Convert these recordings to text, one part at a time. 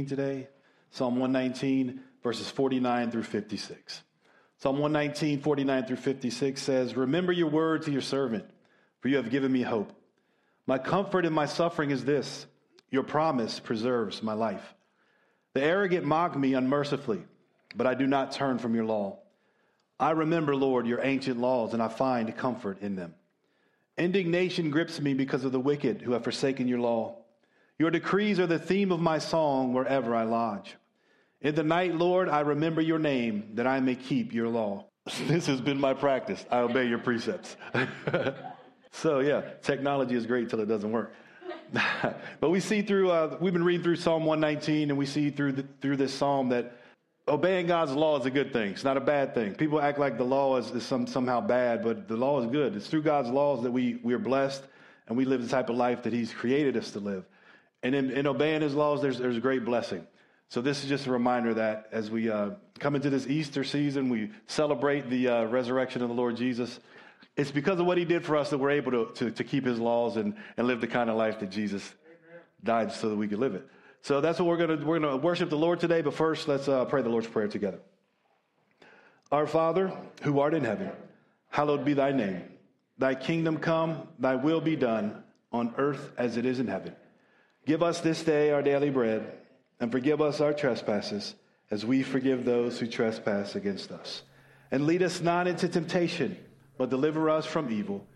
today. Psalm 119, verses 49 through 56. Psalm 119, 49 through 56 says, Remember your word to your servant, for you have given me hope. My comfort in my suffering is this your promise preserves my life. The arrogant mock me unmercifully, but I do not turn from your law. I remember, Lord, your ancient laws, and I find comfort in them. Indignation grips me because of the wicked who have forsaken your law. Your decrees are the theme of my song wherever I lodge. In the night, Lord, I remember your name that I may keep your law. This has been my practice. I obey your precepts. so, yeah, technology is great till it doesn't work. but we see through, uh, we've been reading through Psalm 119, and we see through, the, through this psalm that obeying God's law is a good thing. It's not a bad thing. People act like the law is, is some, somehow bad, but the law is good. It's through God's laws that we, we are blessed and we live the type of life that He's created us to live. And in, in obeying His laws, there's, there's a great blessing. So this is just a reminder that as we uh, come into this Easter season, we celebrate the uh, resurrection of the Lord Jesus. It's because of what He did for us that we're able to, to, to keep His laws and, and live the kind of life that Jesus died so that we could live it. So that's what we're going to we're going to worship the Lord today. But first, let's uh, pray the Lord's prayer together. Our Father, who art in heaven, hallowed be Thy name. Thy kingdom come, Thy will be done on earth as it is in heaven. Give us this day our daily bread, and forgive us our trespasses, as we forgive those who trespass against us. And lead us not into temptation, but deliver us from evil.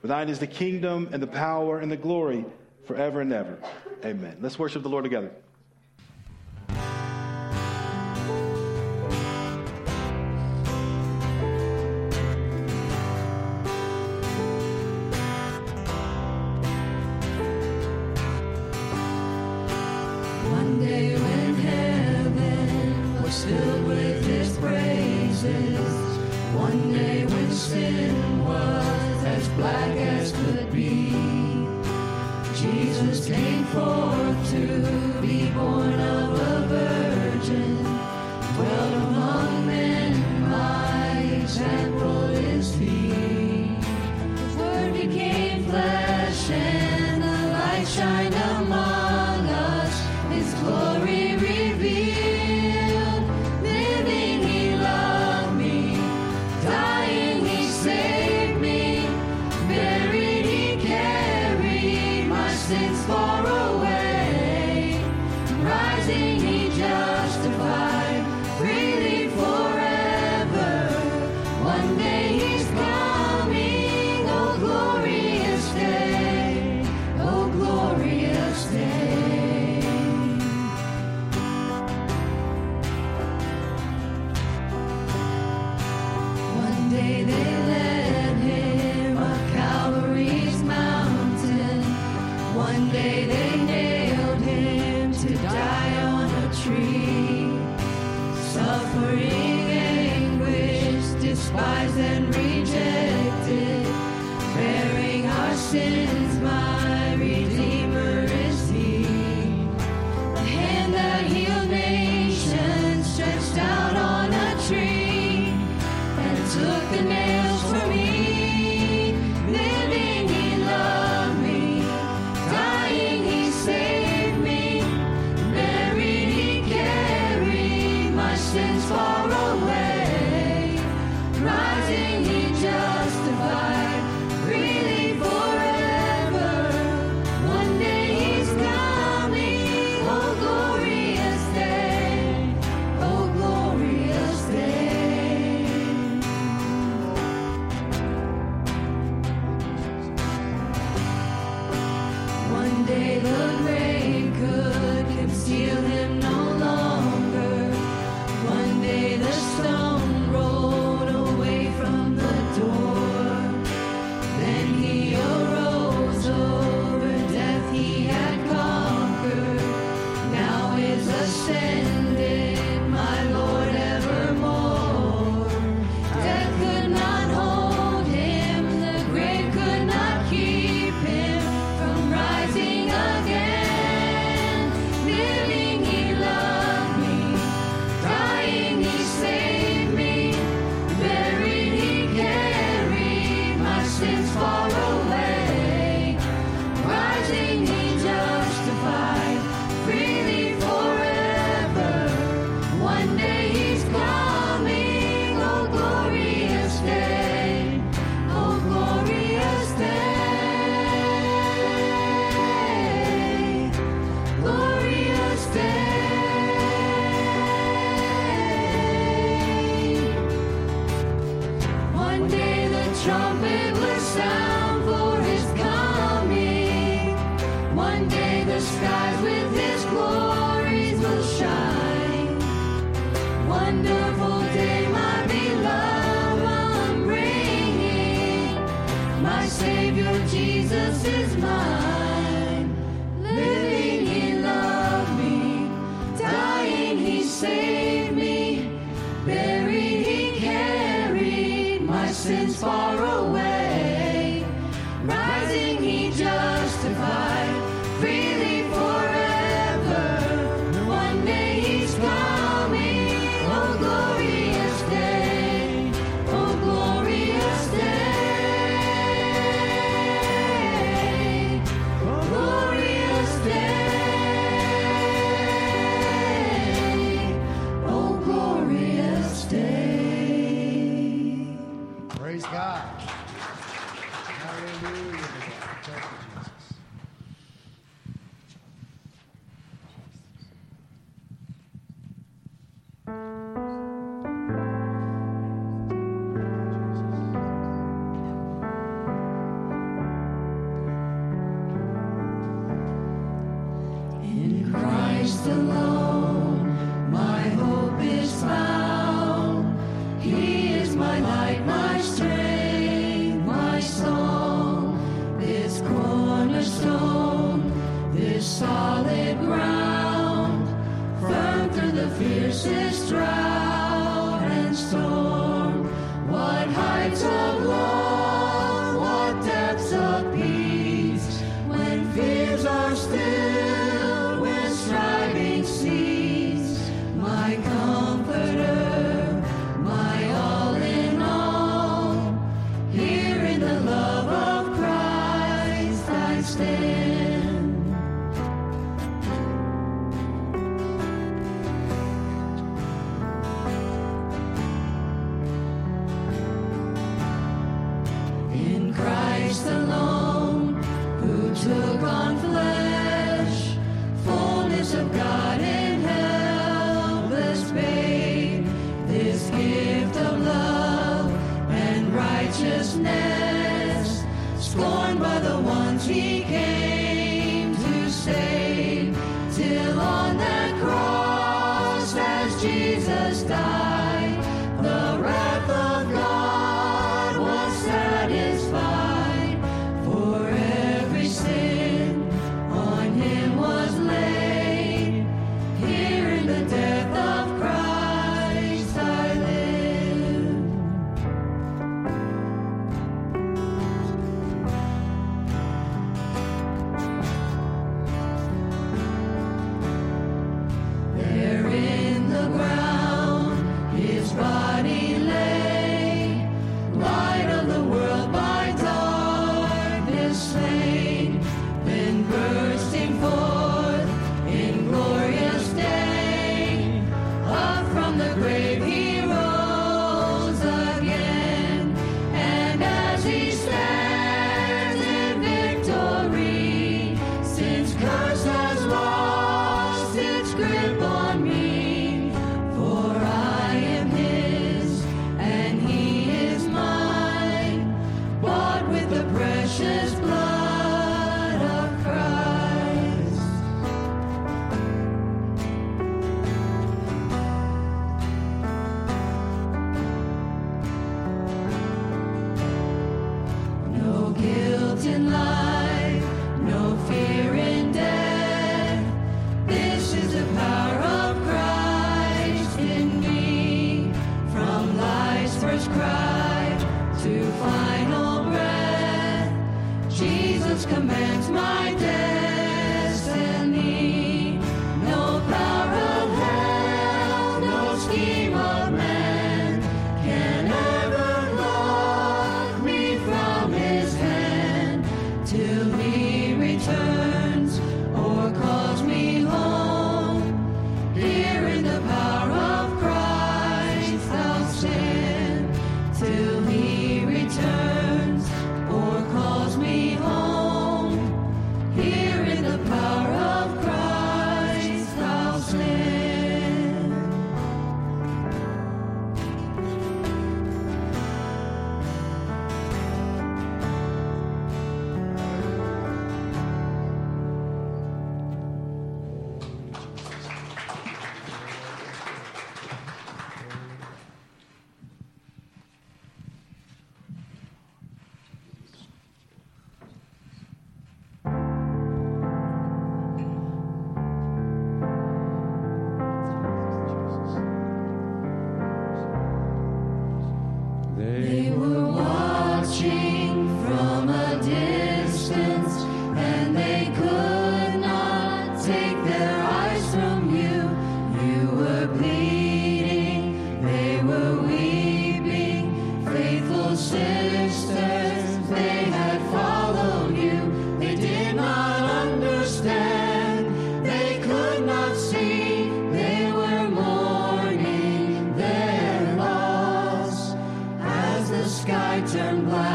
For Thine is the kingdom and the power and the glory forever and ever. Amen. Let's worship the Lord together. sin was as black as could be. Jesus came forth to be born of us. turn black.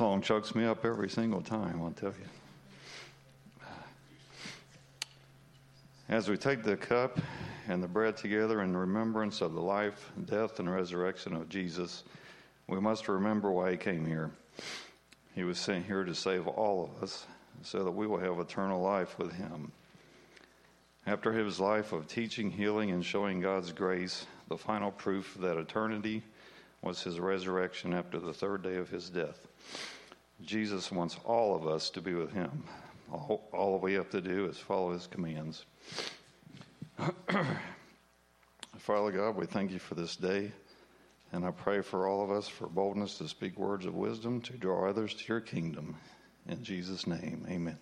Song chokes me up every single time, I'll tell you. As we take the cup and the bread together in remembrance of the life, death, and resurrection of Jesus, we must remember why he came here. He was sent here to save all of us so that we will have eternal life with him. After his life of teaching, healing, and showing God's grace, the final proof that eternity was his resurrection after the third day of his death. Jesus wants all of us to be with him. All, all we have to do is follow his commands. Father God, we thank you for this day. And I pray for all of us for boldness to speak words of wisdom to draw others to your kingdom. In Jesus' name, amen.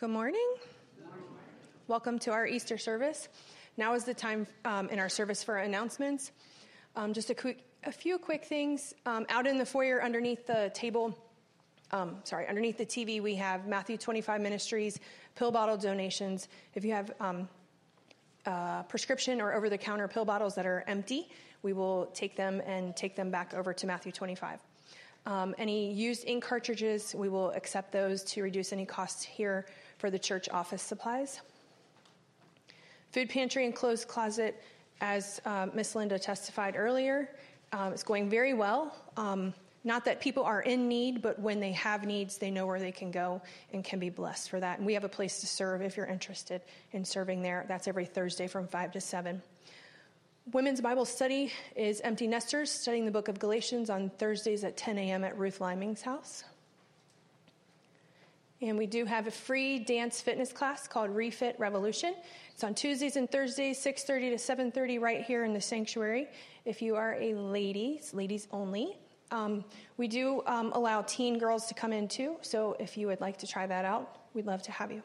Good morning. Welcome to our Easter service. Now is the time um, in our service for announcements. Um, just a, quick, a, few quick things. Um, out in the foyer underneath the table, um, sorry, underneath the TV, we have Matthew 25 Ministries, pill bottle donations. If you have um, uh, prescription or over the counter pill bottles that are empty, we will take them and take them back over to Matthew 25. Um, any used ink cartridges, we will accept those to reduce any costs here for the church office supplies. Food pantry and clothes closet, as uh, Miss Linda testified earlier, um, is going very well. Um, not that people are in need, but when they have needs, they know where they can go and can be blessed for that. And we have a place to serve if you're interested in serving there. That's every Thursday from 5 to 7. Women's Bible study is Empty Nesters, studying the book of Galatians on Thursdays at 10 a.m. at Ruth Liming's house. And we do have a free dance fitness class called Refit Revolution. It's on Tuesdays and Thursdays, 6:30 to 7:30, right here in the sanctuary. If you are a lady, it's ladies only. Um, we do um, allow teen girls to come in too, so if you would like to try that out, we'd love to have you.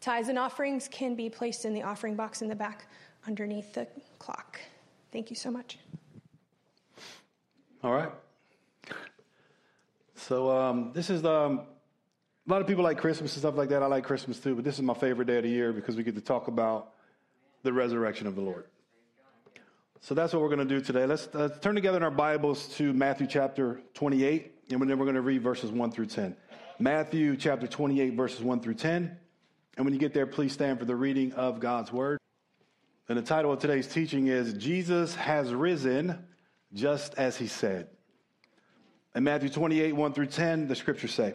Tithes and offerings can be placed in the offering box in the back underneath the clock. Thank you so much. All right. So um, this is um, a lot of people like Christmas and stuff like that. I like Christmas too, but this is my favorite day of the year because we get to talk about the resurrection of the Lord. So that's what we're going to do today. Let's, let's turn together in our Bibles to Matthew chapter 28, and then we're going to read verses 1 through 10. Matthew chapter 28, verses 1 through 10. And when you get there, please stand for the reading of God's word. And the title of today's teaching is Jesus has risen just as he said. In Matthew 28, 1 through 10, the scriptures say,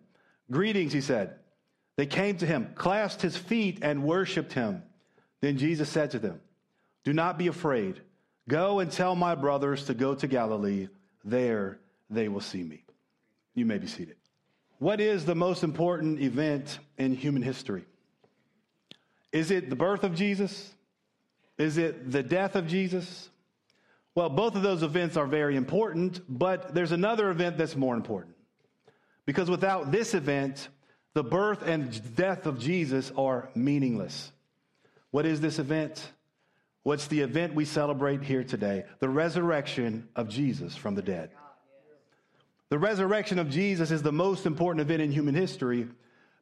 Greetings, he said. They came to him, clasped his feet, and worshiped him. Then Jesus said to them, Do not be afraid. Go and tell my brothers to go to Galilee. There they will see me. You may be seated. What is the most important event in human history? Is it the birth of Jesus? Is it the death of Jesus? Well, both of those events are very important, but there's another event that's more important. Because without this event, the birth and death of Jesus are meaningless. What is this event? What's the event we celebrate here today? The resurrection of Jesus from the dead. The resurrection of Jesus is the most important event in human history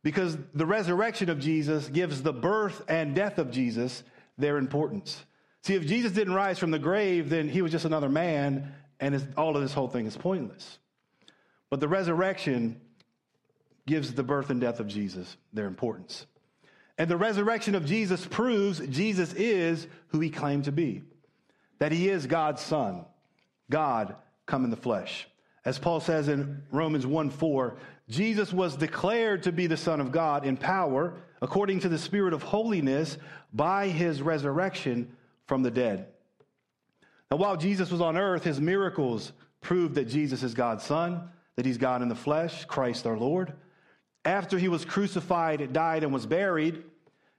because the resurrection of Jesus gives the birth and death of Jesus their importance. See, if Jesus didn't rise from the grave, then he was just another man, and all of this whole thing is pointless. But the resurrection gives the birth and death of Jesus their importance. And the resurrection of Jesus proves Jesus is who he claimed to be, that he is God's son, God come in the flesh. As Paul says in Romans 1 4, Jesus was declared to be the Son of God in power according to the Spirit of holiness by his resurrection from the dead. Now, while Jesus was on earth, his miracles proved that Jesus is God's Son that he's God in the flesh, Christ our Lord. After he was crucified, died, and was buried,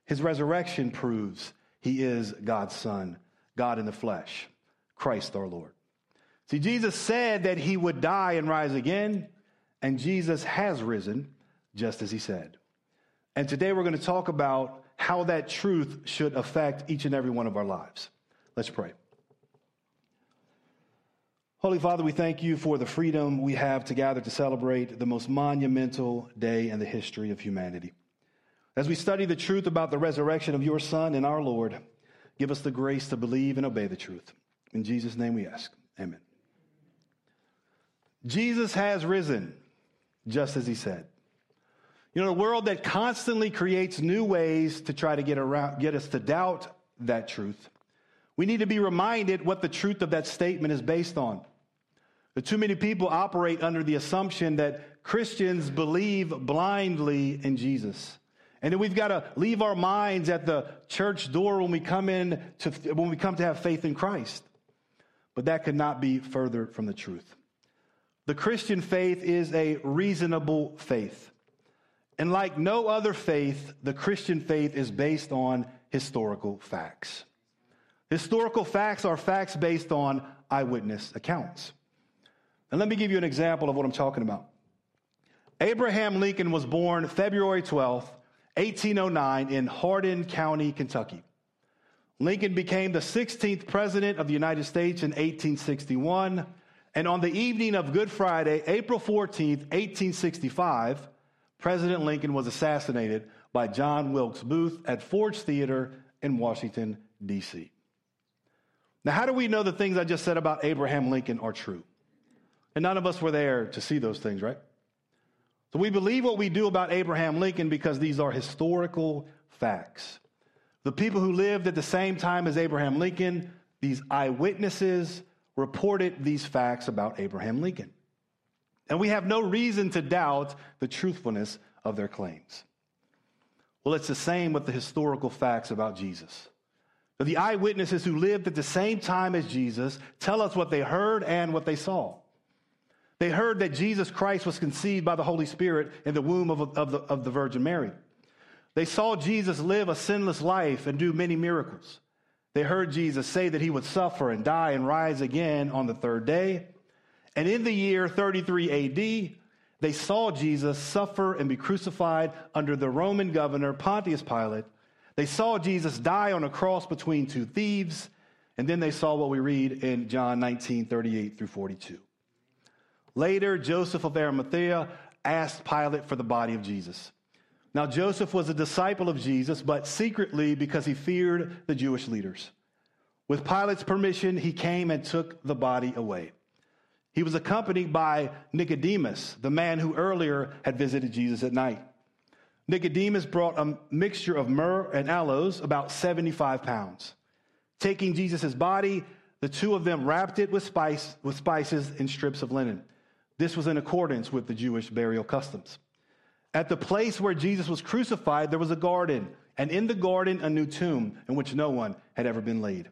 his resurrection proves he is God's Son, God in the flesh, Christ our Lord. See, Jesus said that he would die and rise again, and Jesus has risen just as he said. And today we're going to talk about how that truth should affect each and every one of our lives. Let's pray. Holy Father, we thank you for the freedom we have to gather to celebrate the most monumental day in the history of humanity. As we study the truth about the resurrection of your Son and our Lord, give us the grace to believe and obey the truth. In Jesus' name we ask. Amen. Jesus has risen, just as he said. You know, a world that constantly creates new ways to try to get around, get us to doubt that truth. We need to be reminded what the truth of that statement is based on. But too many people operate under the assumption that Christians believe blindly in Jesus. And then we've got to leave our minds at the church door when we come in to, when we come to have faith in Christ. But that could not be further from the truth. The Christian faith is a reasonable faith. And like no other faith, the Christian faith is based on historical facts. Historical facts are facts based on eyewitness accounts. And let me give you an example of what I'm talking about. Abraham Lincoln was born February 12th, 1809, in Hardin County, Kentucky. Lincoln became the 16th president of the United States in 1861. And on the evening of Good Friday, April 14th, 1865, President Lincoln was assassinated by John Wilkes Booth at Ford's Theater in Washington, D.C. Now, how do we know the things I just said about Abraham Lincoln are true? And none of us were there to see those things, right? So we believe what we do about Abraham Lincoln because these are historical facts. The people who lived at the same time as Abraham Lincoln, these eyewitnesses, reported these facts about Abraham Lincoln. And we have no reason to doubt the truthfulness of their claims. Well, it's the same with the historical facts about Jesus. The eyewitnesses who lived at the same time as Jesus tell us what they heard and what they saw. They heard that Jesus Christ was conceived by the Holy Spirit in the womb of, of, the, of the Virgin Mary. They saw Jesus live a sinless life and do many miracles. They heard Jesus say that he would suffer and die and rise again on the third day. And in the year 33 AD, they saw Jesus suffer and be crucified under the Roman governor Pontius Pilate. They saw Jesus die on a cross between two thieves. And then they saw what we read in John 19 38 through 42. Later, Joseph of Arimathea asked Pilate for the body of Jesus. Now, Joseph was a disciple of Jesus, but secretly because he feared the Jewish leaders. With Pilate's permission, he came and took the body away. He was accompanied by Nicodemus, the man who earlier had visited Jesus at night. Nicodemus brought a mixture of myrrh and aloes, about 75 pounds. Taking Jesus' body, the two of them wrapped it with, spice, with spices and strips of linen. This was in accordance with the Jewish burial customs. At the place where Jesus was crucified, there was a garden, and in the garden, a new tomb in which no one had ever been laid.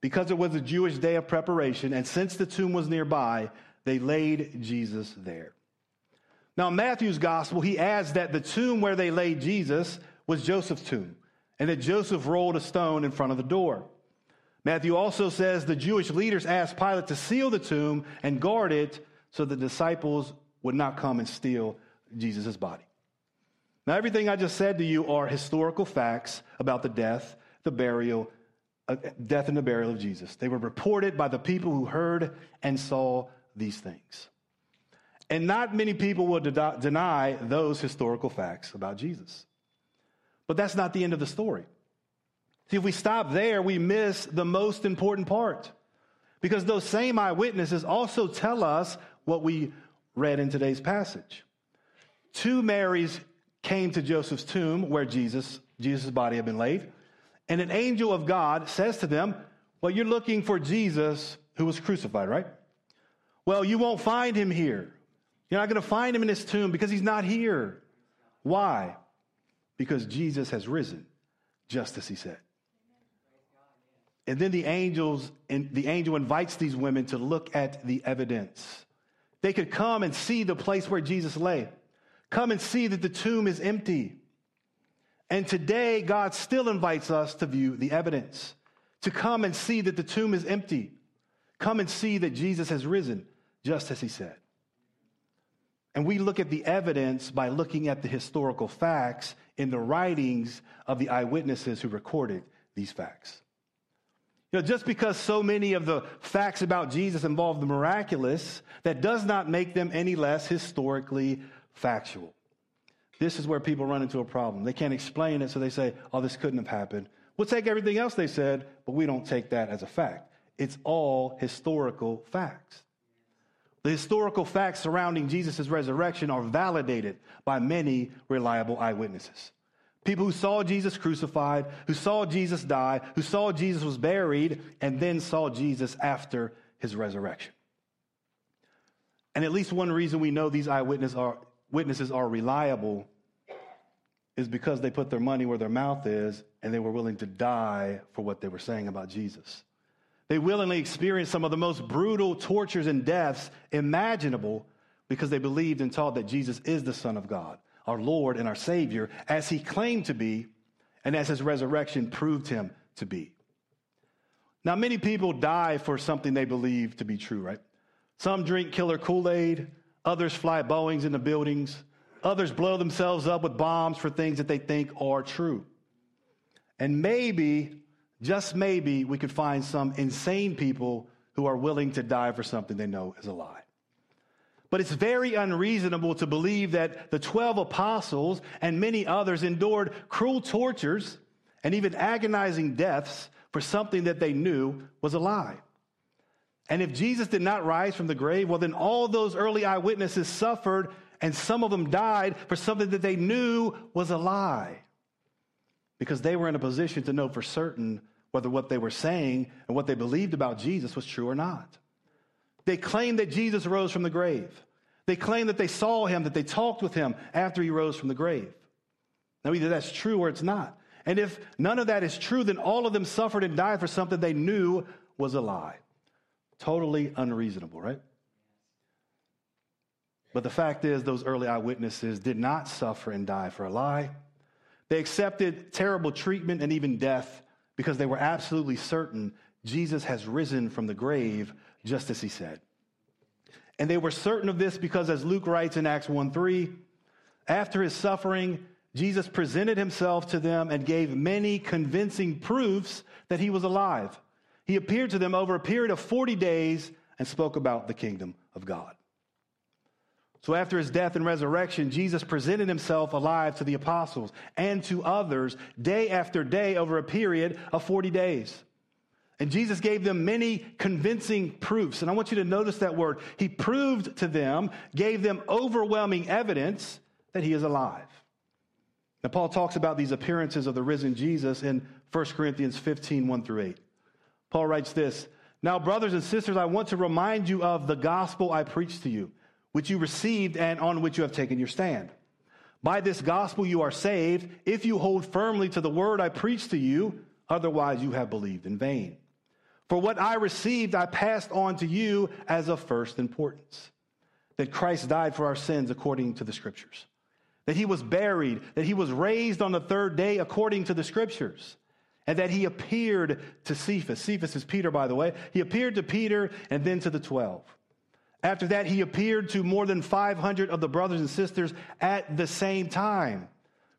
Because it was a Jewish day of preparation, and since the tomb was nearby, they laid Jesus there. Now, Matthew's gospel, he adds that the tomb where they laid Jesus was Joseph's tomb, and that Joseph rolled a stone in front of the door. Matthew also says the Jewish leaders asked Pilate to seal the tomb and guard it so the disciples would not come and steal Jesus' body. Now, everything I just said to you are historical facts about the death, the burial, uh, death and the burial of Jesus. They were reported by the people who heard and saw these things. And not many people will de- deny those historical facts about Jesus. But that's not the end of the story. See, if we stop there, we miss the most important part. Because those same eyewitnesses also tell us what we read in today's passage. Two Marys came to Joseph's tomb where Jesus, Jesus' body had been laid, and an angel of God says to them, Well, you're looking for Jesus who was crucified, right? Well, you won't find him here. You're not going to find him in his tomb because he's not here. Why? Because Jesus has risen, just as he said. And then the angels and the angel invites these women to look at the evidence. They could come and see the place where Jesus lay. Come and see that the tomb is empty. And today, God still invites us to view the evidence, to come and see that the tomb is empty. Come and see that Jesus has risen, just as he said. And we look at the evidence by looking at the historical facts in the writings of the eyewitnesses who recorded these facts. You know, just because so many of the facts about Jesus involve the miraculous, that does not make them any less historically factual. This is where people run into a problem. They can't explain it, so they say, oh, this couldn't have happened. We'll take everything else they said, but we don't take that as a fact. It's all historical facts. The historical facts surrounding Jesus' resurrection are validated by many reliable eyewitnesses. People who saw Jesus crucified, who saw Jesus die, who saw Jesus was buried, and then saw Jesus after his resurrection. And at least one reason we know these eyewitnesses are, witnesses are reliable is because they put their money where their mouth is and they were willing to die for what they were saying about Jesus. They willingly experienced some of the most brutal tortures and deaths imaginable because they believed and taught that Jesus is the Son of God, our Lord and our Savior, as he claimed to be and as his resurrection proved him to be. Now, many people die for something they believe to be true, right? Some drink killer Kool Aid, others fly Boeings into buildings, others blow themselves up with bombs for things that they think are true. And maybe, just maybe, we could find some insane people who are willing to die for something they know is a lie. But it's very unreasonable to believe that the 12 apostles and many others endured cruel tortures and even agonizing deaths for something that they knew was a lie. And if Jesus did not rise from the grave, well, then all those early eyewitnesses suffered, and some of them died for something that they knew was a lie. Because they were in a position to know for certain whether what they were saying and what they believed about Jesus was true or not. They claim that Jesus rose from the grave. They claim that they saw him, that they talked with him after he rose from the grave. Now, either that's true or it's not. And if none of that is true, then all of them suffered and died for something they knew was a lie. Totally unreasonable, right? But the fact is, those early eyewitnesses did not suffer and die for a lie. They accepted terrible treatment and even death because they were absolutely certain Jesus has risen from the grave, just as he said. And they were certain of this because, as Luke writes in Acts 1 3, after his suffering, Jesus presented himself to them and gave many convincing proofs that he was alive. He appeared to them over a period of 40 days and spoke about the kingdom of God. So, after his death and resurrection, Jesus presented himself alive to the apostles and to others day after day over a period of 40 days. And Jesus gave them many convincing proofs. And I want you to notice that word. He proved to them, gave them overwhelming evidence that he is alive. Now, Paul talks about these appearances of the risen Jesus in 1 Corinthians 15 1 through 8. Paul writes this Now, brothers and sisters, I want to remind you of the gospel I preached to you, which you received and on which you have taken your stand. By this gospel you are saved, if you hold firmly to the word I preached to you, otherwise you have believed in vain. For what I received, I passed on to you as of first importance that Christ died for our sins according to the scriptures, that he was buried, that he was raised on the third day according to the scriptures and that he appeared to Cephas. Cephas is Peter, by the way. He appeared to Peter and then to the 12. After that, he appeared to more than 500 of the brothers and sisters at the same time,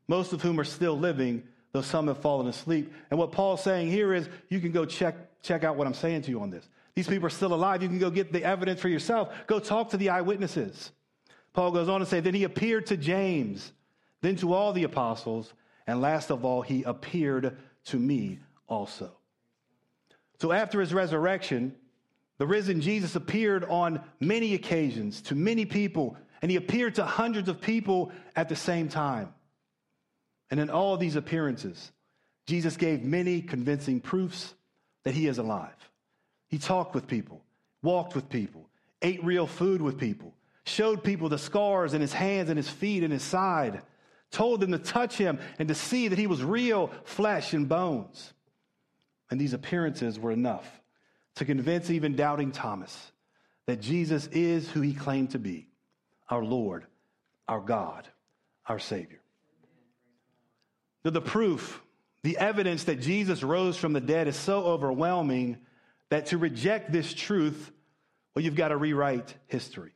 most of whom are still living, though some have fallen asleep. And what Paul's saying here is you can go check, check out what I'm saying to you on this. These people are still alive. You can go get the evidence for yourself. Go talk to the eyewitnesses. Paul goes on to say, Then he appeared to James, then to all the apostles, and last of all, he appeared to me also. So after his resurrection, the risen Jesus appeared on many occasions to many people, and he appeared to hundreds of people at the same time. And in all these appearances, Jesus gave many convincing proofs that he is alive. He talked with people, walked with people, ate real food with people, showed people the scars in his hands and his feet and his side, told them to touch him and to see that he was real flesh and bones. And these appearances were enough to convince even doubting Thomas that Jesus is who he claimed to be our Lord, our God, our Savior. the proof, the evidence that Jesus rose from the dead is so overwhelming that to reject this truth, well, you've got to rewrite history.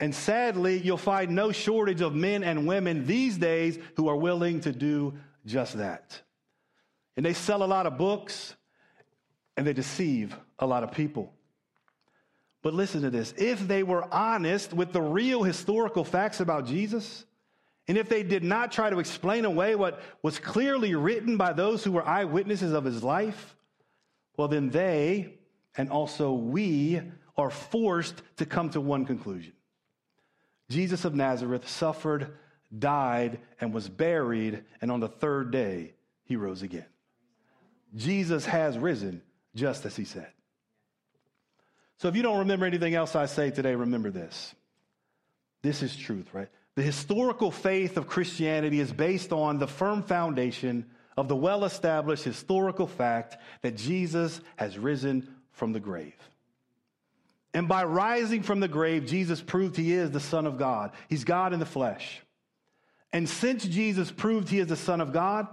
And sadly, you'll find no shortage of men and women these days who are willing to do just that. And they sell a lot of books and they deceive a lot of people. But listen to this if they were honest with the real historical facts about Jesus and if they did not try to explain away what was clearly written by those who were eyewitnesses of his life, well, then they and also we are forced to come to one conclusion Jesus of Nazareth suffered, died, and was buried, and on the third day he rose again. Jesus has risen just as he said. So if you don't remember anything else I say today, remember this. This is truth, right? The historical faith of Christianity is based on the firm foundation of the well established historical fact that Jesus has risen from the grave. And by rising from the grave, Jesus proved he is the Son of God. He's God in the flesh. And since Jesus proved he is the Son of God,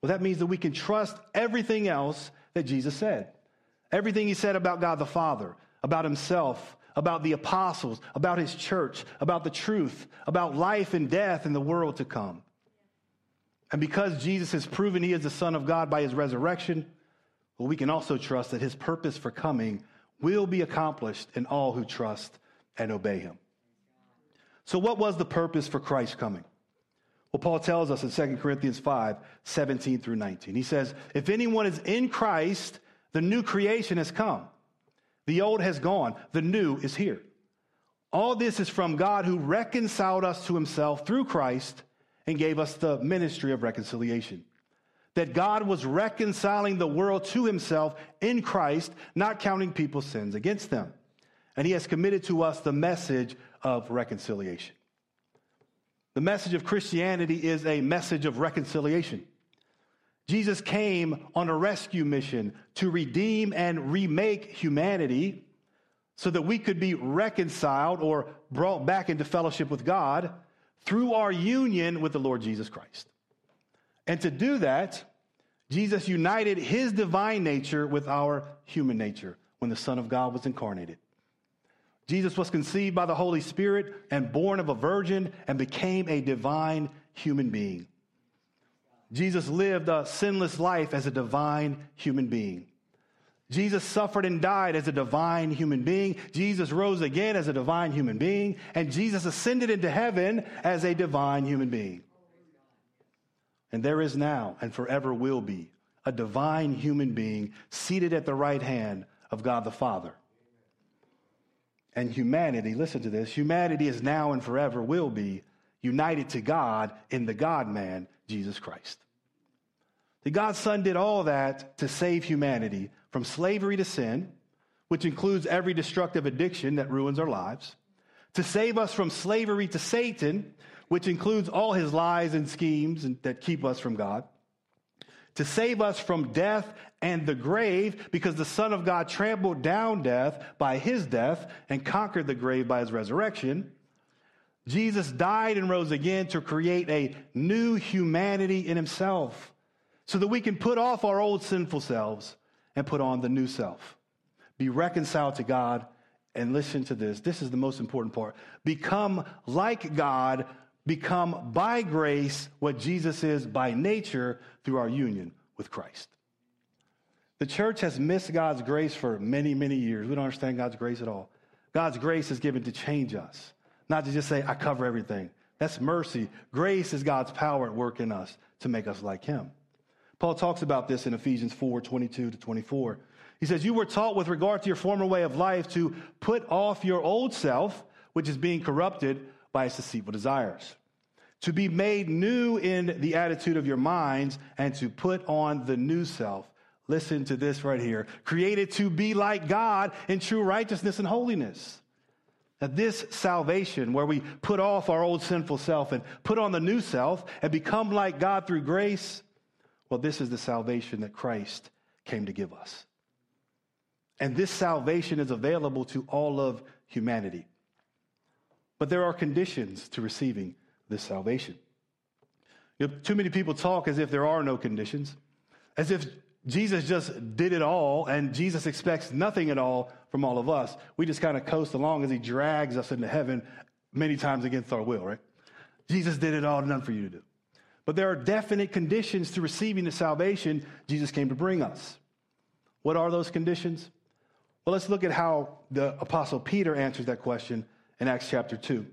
well, that means that we can trust everything else that Jesus said. Everything he said about God the Father, about himself, about the apostles, about his church, about the truth, about life and death and the world to come. And because Jesus has proven he is the Son of God by his resurrection, well, we can also trust that his purpose for coming will be accomplished in all who trust and obey him. So, what was the purpose for Christ coming? Well, Paul tells us in 2 Corinthians 5 17 through 19. He says, If anyone is in Christ, the new creation has come. The old has gone, the new is here. All this is from God who reconciled us to himself through Christ and gave us the ministry of reconciliation. That God was reconciling the world to himself in Christ, not counting people's sins against them. And he has committed to us the message of reconciliation. The message of Christianity is a message of reconciliation. Jesus came on a rescue mission to redeem and remake humanity so that we could be reconciled or brought back into fellowship with God through our union with the Lord Jesus Christ. And to do that, Jesus united his divine nature with our human nature when the Son of God was incarnated. Jesus was conceived by the Holy Spirit and born of a virgin and became a divine human being. Jesus lived a sinless life as a divine human being. Jesus suffered and died as a divine human being. Jesus rose again as a divine human being. And Jesus ascended into heaven as a divine human being. And there is now and forever will be a divine human being seated at the right hand of God the Father. And humanity, listen to this humanity is now and forever will be united to God in the God man, Jesus Christ. The God's Son did all that to save humanity from slavery to sin, which includes every destructive addiction that ruins our lives, to save us from slavery to Satan, which includes all his lies and schemes that keep us from God, to save us from death and the grave, because the Son of God trampled down death by his death and conquered the grave by his resurrection. Jesus died and rose again to create a new humanity in himself so that we can put off our old sinful selves and put on the new self. Be reconciled to God and listen to this. This is the most important part. Become like God, become by grace what Jesus is by nature through our union with Christ. The church has missed God's grace for many, many years. We don't understand God's grace at all. God's grace is given to change us, not to just say, I cover everything. That's mercy. Grace is God's power at work in us to make us like Him. Paul talks about this in Ephesians 4 22 to 24. He says, You were taught with regard to your former way of life to put off your old self, which is being corrupted by its deceitful desires, to be made new in the attitude of your minds, and to put on the new self. Listen to this right here created to be like God in true righteousness and holiness. Now, this salvation, where we put off our old sinful self and put on the new self and become like God through grace, well, this is the salvation that Christ came to give us. And this salvation is available to all of humanity. But there are conditions to receiving this salvation. You know, too many people talk as if there are no conditions, as if Jesus just did it all and Jesus expects nothing at all from all of us. We just kind of coast along as he drags us into heaven many times against our will, right? Jesus did it all, none for you to do. But there are definite conditions to receiving the salvation Jesus came to bring us. What are those conditions? Well, let's look at how the Apostle Peter answers that question in Acts chapter 2.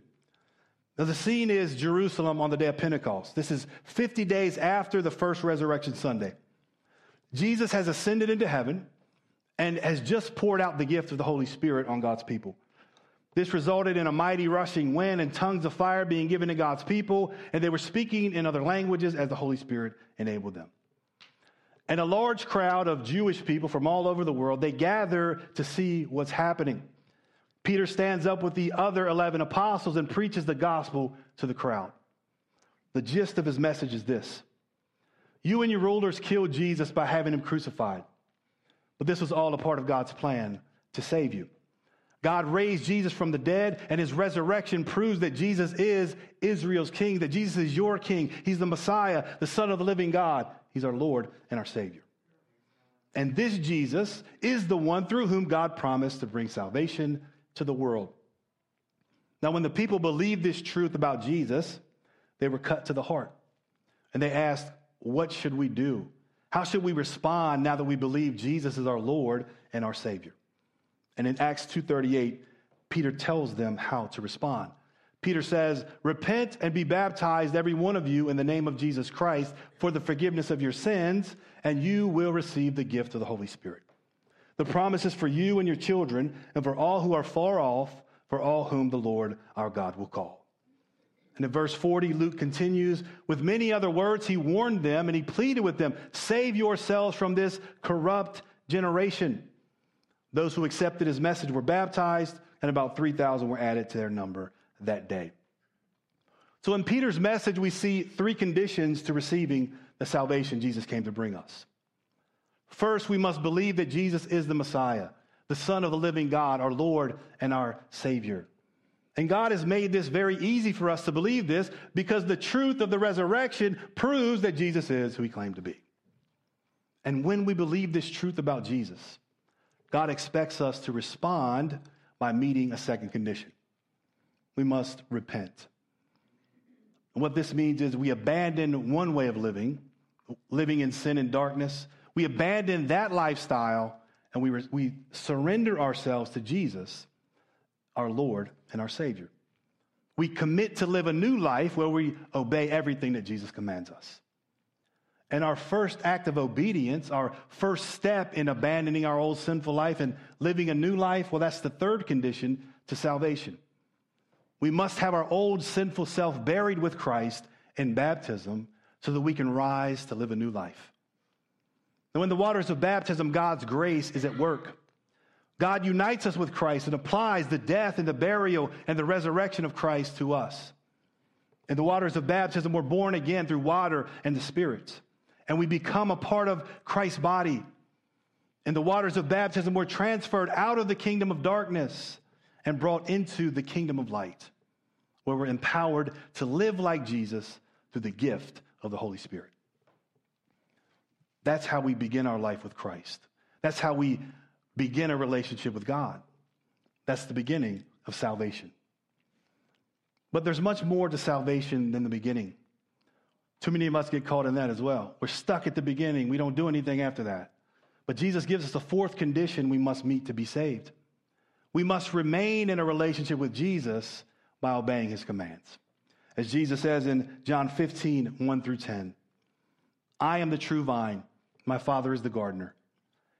Now, the scene is Jerusalem on the day of Pentecost. This is 50 days after the first resurrection Sunday. Jesus has ascended into heaven and has just poured out the gift of the Holy Spirit on God's people. This resulted in a mighty rushing wind and tongues of fire being given to God's people, and they were speaking in other languages as the Holy Spirit enabled them. And a large crowd of Jewish people from all over the world, they gather to see what's happening. Peter stands up with the other 11 apostles and preaches the gospel to the crowd. The gist of his message is this You and your rulers killed Jesus by having him crucified. But this was all a part of God's plan to save you. God raised Jesus from the dead, and his resurrection proves that Jesus is Israel's king, that Jesus is your king. He's the Messiah, the Son of the living God. He's our Lord and our Savior. And this Jesus is the one through whom God promised to bring salvation to the world. Now, when the people believed this truth about Jesus, they were cut to the heart. And they asked, What should we do? How should we respond now that we believe Jesus is our Lord and our Savior? And in Acts 2:38, Peter tells them how to respond. Peter says, "Repent and be baptized every one of you in the name of Jesus Christ for the forgiveness of your sins, and you will receive the gift of the Holy Spirit." The promise is for you and your children and for all who are far off, for all whom the Lord our God will call. And in verse 40, Luke continues with many other words. He warned them and he pleaded with them save yourselves from this corrupt generation. Those who accepted his message were baptized, and about 3,000 were added to their number that day. So in Peter's message, we see three conditions to receiving the salvation Jesus came to bring us. First, we must believe that Jesus is the Messiah, the Son of the living God, our Lord and our Savior. And God has made this very easy for us to believe this because the truth of the resurrection proves that Jesus is who he claimed to be. And when we believe this truth about Jesus, God expects us to respond by meeting a second condition. We must repent. And what this means is we abandon one way of living, living in sin and darkness. We abandon that lifestyle and we, re- we surrender ourselves to Jesus our Lord and our Savior. We commit to live a new life where we obey everything that Jesus commands us. And our first act of obedience, our first step in abandoning our old sinful life and living a new life, well, that's the third condition to salvation. We must have our old sinful self buried with Christ in baptism so that we can rise to live a new life. And when the waters of baptism, God's grace is at work. God unites us with Christ and applies the death and the burial and the resurrection of Christ to us. In the waters of baptism, we're born again through water and the Spirit, and we become a part of Christ's body. In the waters of baptism, we're transferred out of the kingdom of darkness and brought into the kingdom of light, where we're empowered to live like Jesus through the gift of the Holy Spirit. That's how we begin our life with Christ. That's how we begin a relationship with God. That's the beginning of salvation. But there's much more to salvation than the beginning. Too many of us get caught in that as well. We're stuck at the beginning, we don't do anything after that. But Jesus gives us a fourth condition we must meet to be saved. We must remain in a relationship with Jesus by obeying his commands. As Jesus says in John 15, 1 through 10, I am the true vine, my Father is the gardener.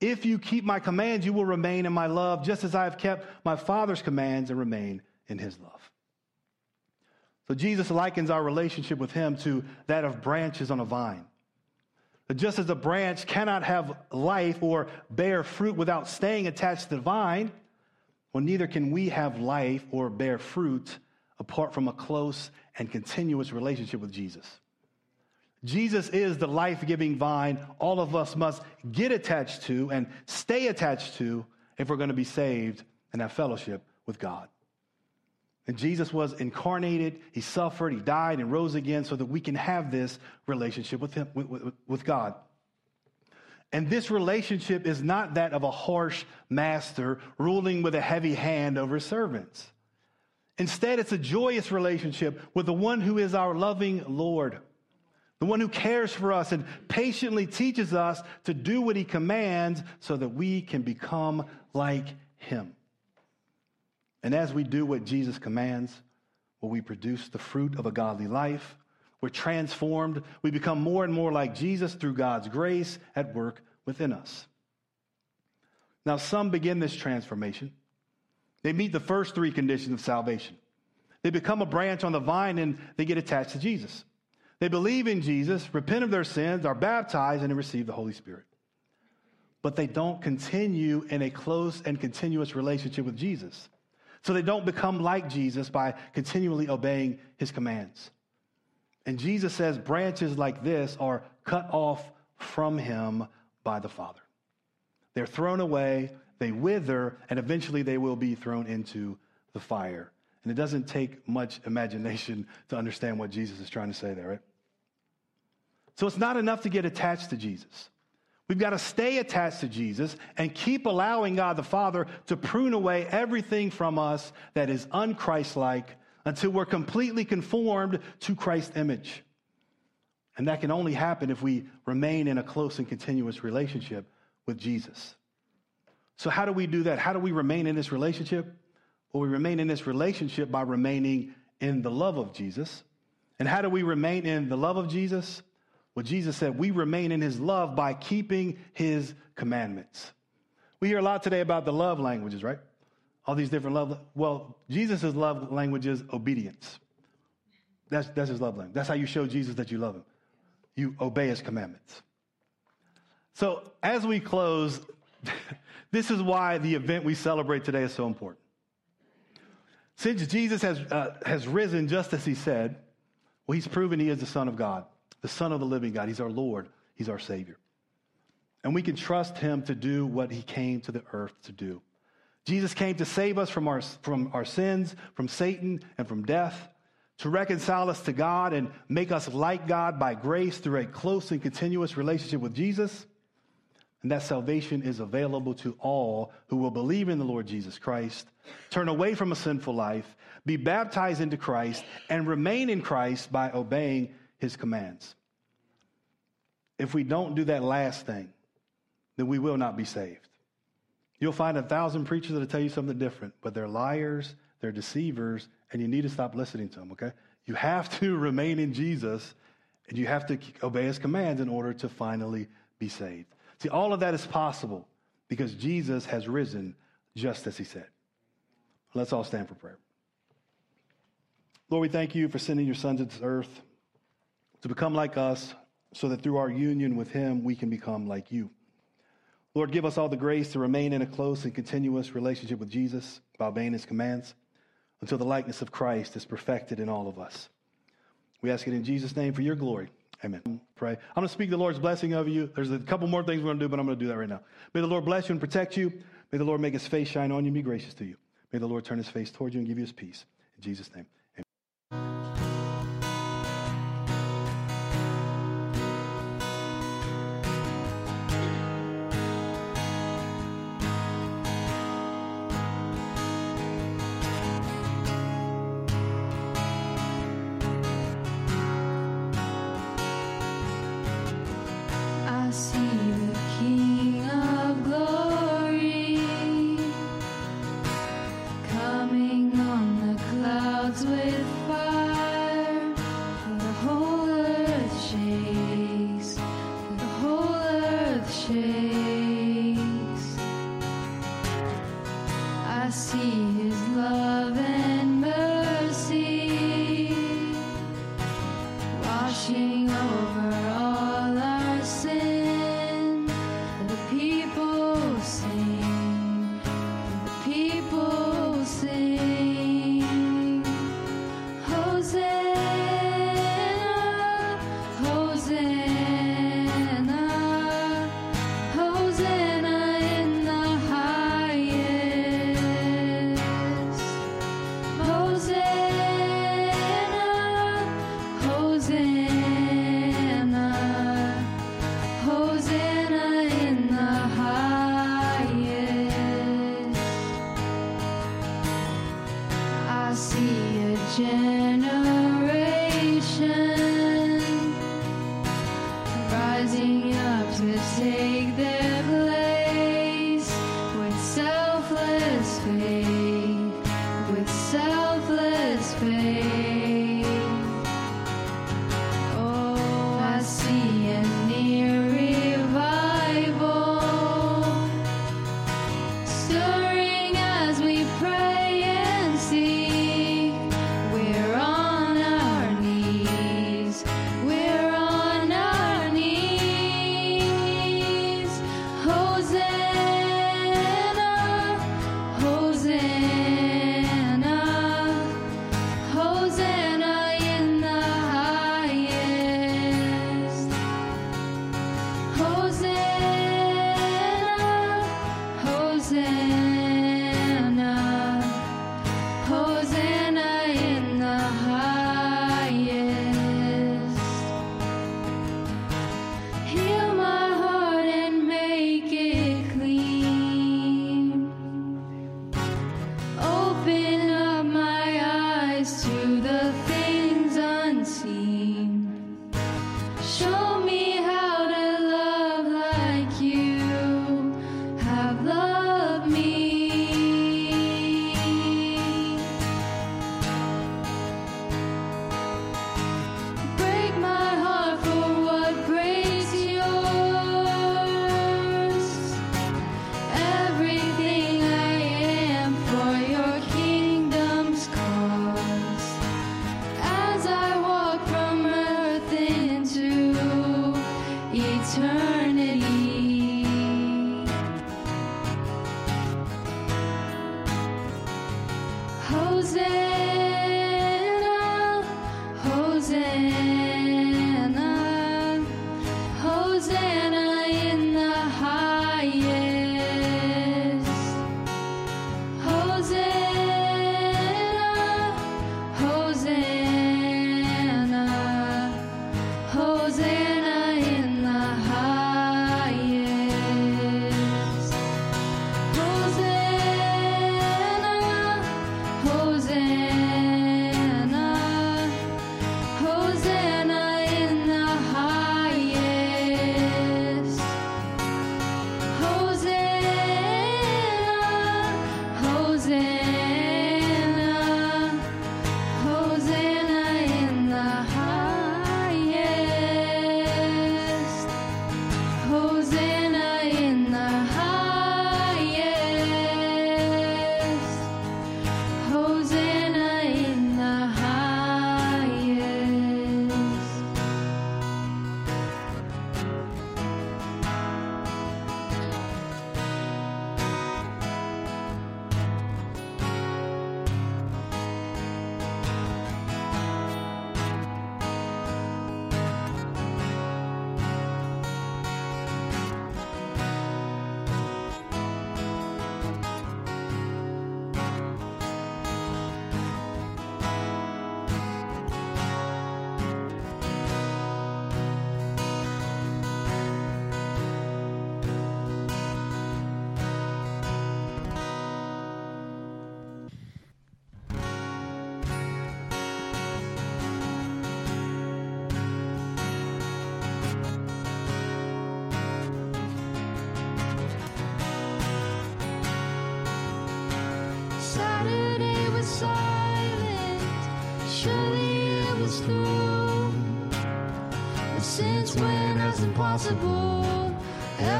If you keep my commands, you will remain in my love, just as I have kept my Father's commands and remain in his love. So Jesus likens our relationship with him to that of branches on a vine. Just as a branch cannot have life or bear fruit without staying attached to the vine, well, neither can we have life or bear fruit apart from a close and continuous relationship with Jesus. Jesus is the life giving vine all of us must get attached to and stay attached to if we're going to be saved and have fellowship with God. And Jesus was incarnated, he suffered, he died, and rose again so that we can have this relationship with, him, with, with, with God. And this relationship is not that of a harsh master ruling with a heavy hand over servants. Instead, it's a joyous relationship with the one who is our loving Lord, the one who cares for us and patiently teaches us to do what he commands so that we can become like him. And as we do what Jesus commands, well, we produce the fruit of a godly life. We're transformed. We become more and more like Jesus through God's grace at work within us. Now, some begin this transformation. They meet the first three conditions of salvation. They become a branch on the vine and they get attached to Jesus. They believe in Jesus, repent of their sins, are baptized, and receive the Holy Spirit. But they don't continue in a close and continuous relationship with Jesus. So they don't become like Jesus by continually obeying his commands. And Jesus says branches like this are cut off from him by the Father. They're thrown away, they wither, and eventually they will be thrown into the fire. And it doesn't take much imagination to understand what Jesus is trying to say there, right? So it's not enough to get attached to Jesus. We've got to stay attached to Jesus and keep allowing God the Father to prune away everything from us that is unchristlike until we're completely conformed to Christ's image. And that can only happen if we remain in a close and continuous relationship with Jesus. So, how do we do that? How do we remain in this relationship? Well, we remain in this relationship by remaining in the love of Jesus. And how do we remain in the love of Jesus? Well, Jesus said we remain in his love by keeping his commandments. We hear a lot today about the love languages, right? All these different love. Well, Jesus' love language is obedience. That's, that's his love language. That's how you show Jesus that you love him. You obey his commandments. So, as we close, this is why the event we celebrate today is so important. Since Jesus has, uh, has risen just as he said, well, he's proven he is the Son of God the Son of the living God. He's our Lord, He's our Savior. And we can trust Him to do what He came to the earth to do. Jesus came to save us from our, from our sins, from Satan, and from death, to reconcile us to God and make us like God by grace through a close and continuous relationship with Jesus. And that salvation is available to all who will believe in the Lord Jesus Christ, turn away from a sinful life, be baptized into Christ, and remain in Christ by obeying his commands. If we don't do that last thing, then we will not be saved. You'll find a thousand preachers that'll tell you something different, but they're liars, they're deceivers, and you need to stop listening to them, okay? You have to remain in Jesus, and you have to obey his commands in order to finally be saved. See, all of that is possible because Jesus has risen just as he said. Let's all stand for prayer. Lord, we thank you for sending your son to this earth to become like us, so that through our union with Him, we can become like you. Lord, give us all the grace to remain in a close and continuous relationship with Jesus by obeying His commands until the likeness of Christ is perfected in all of us. We ask it in Jesus' name for your glory. Amen. Pray. I'm going to speak the Lord's blessing over you. There's a couple more things we're going to do, but I'm going to do that right now. May the Lord bless you and protect you. May the Lord make his face shine on you and be gracious to you. May the Lord turn his face toward you and give you his peace. In Jesus' name.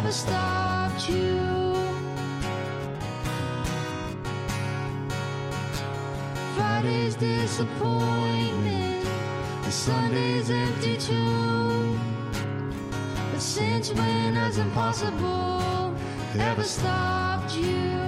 Ever stopped you. Friday's disappointment, and Sunday's empty too. But since when has impossible ever stopped you?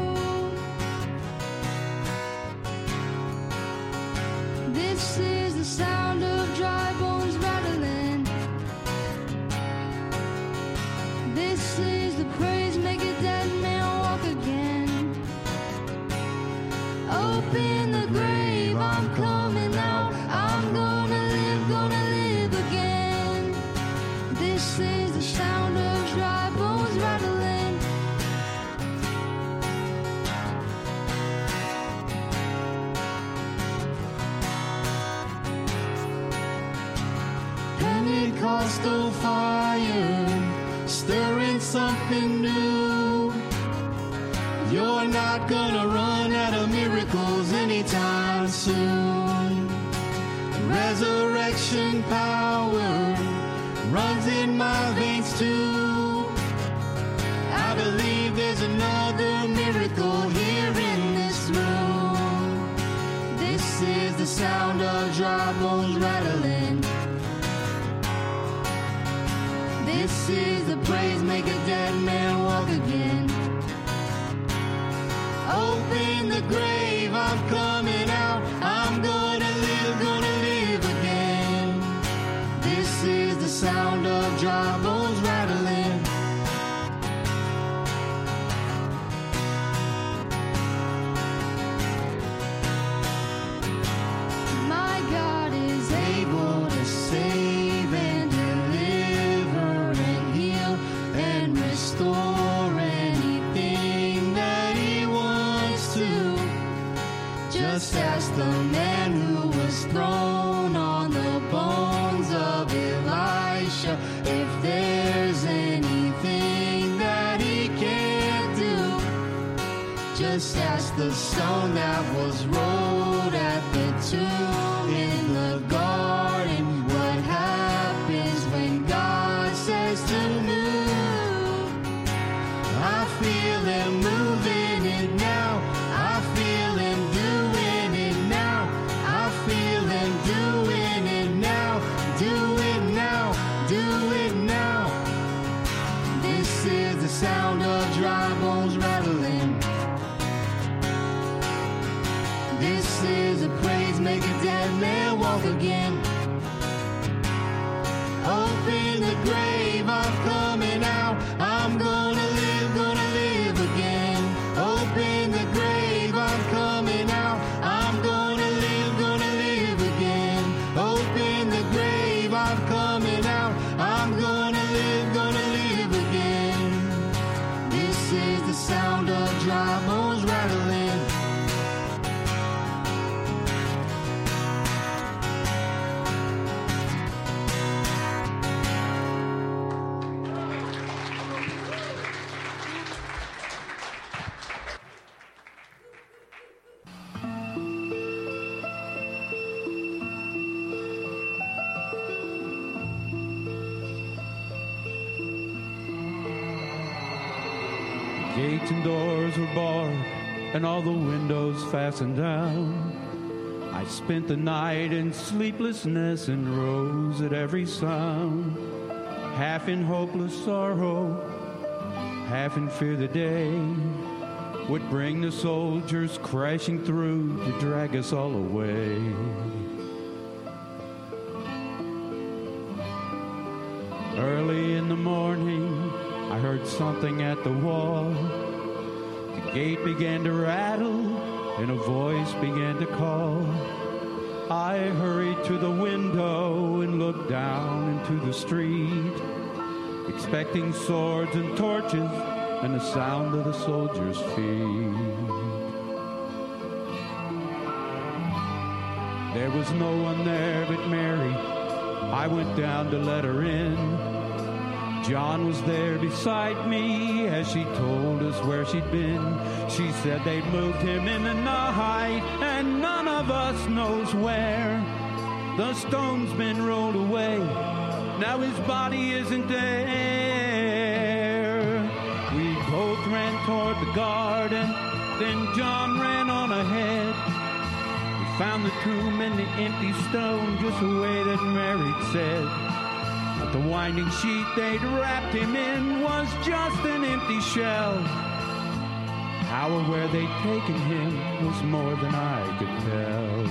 Pentecostal fire, stirring something new. You're not gonna run out of miracles anytime soon. Resurrection power runs in my veins too. I believe there's another miracle here in this room. This is the sound of dry bones rattling. Fastened down. I spent the night in sleeplessness and rose at every sound, half in hopeless sorrow, half in fear the day would bring the soldiers crashing through to drag us all away. Early in the morning, I heard something at the wall. The gate began to rattle, and a voice began to call. I hurried to the window and looked down into the street, expecting swords and torches and the sound of the soldiers' feet. There was no one there but Mary. I went down to let her in. John was there beside me as she told us where she'd been. She said they'd moved him in the night and none of us knows where. The stone's been rolled away. Now his body isn't there. We both ran toward the garden. Then John ran on ahead. We found the tomb and the empty stone just the way that Mary said. The winding sheet they'd wrapped him in was just an empty shell. How or where they'd taken him was more than I could tell.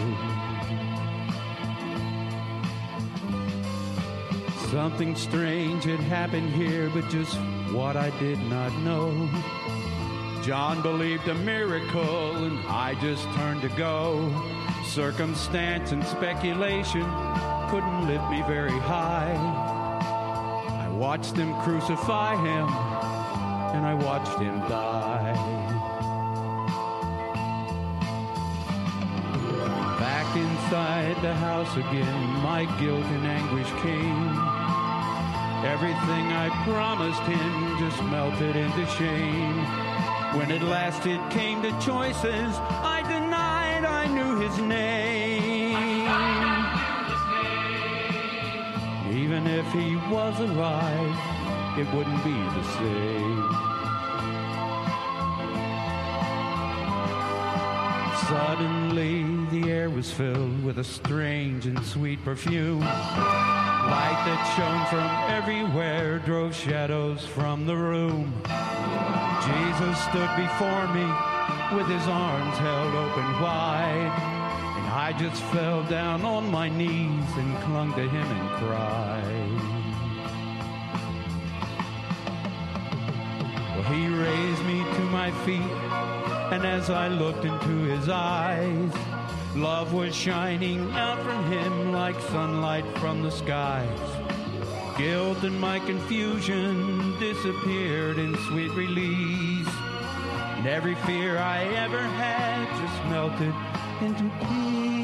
Something strange had happened here, but just what I did not know. John believed a miracle, and I just turned to go. Circumstance and speculation couldn't lift me very high. Watched them crucify him, and I watched him die. Back inside the house again, my guilt and anguish came. Everything I promised him just melted into shame. When at last it came to choices, I denied I knew his name. Even if he was alive, it wouldn't be the same. Suddenly, the air was filled with a strange and sweet perfume. Light that shone from everywhere drove shadows from the room. Jesus stood before me with his arms held open wide. I just fell down on my knees and clung to him and cried. Well, he raised me to my feet, and as I looked into his eyes, love was shining out from him like sunlight from the skies. Guilt and my confusion disappeared in sweet release. And every fear I ever had just melted into peace.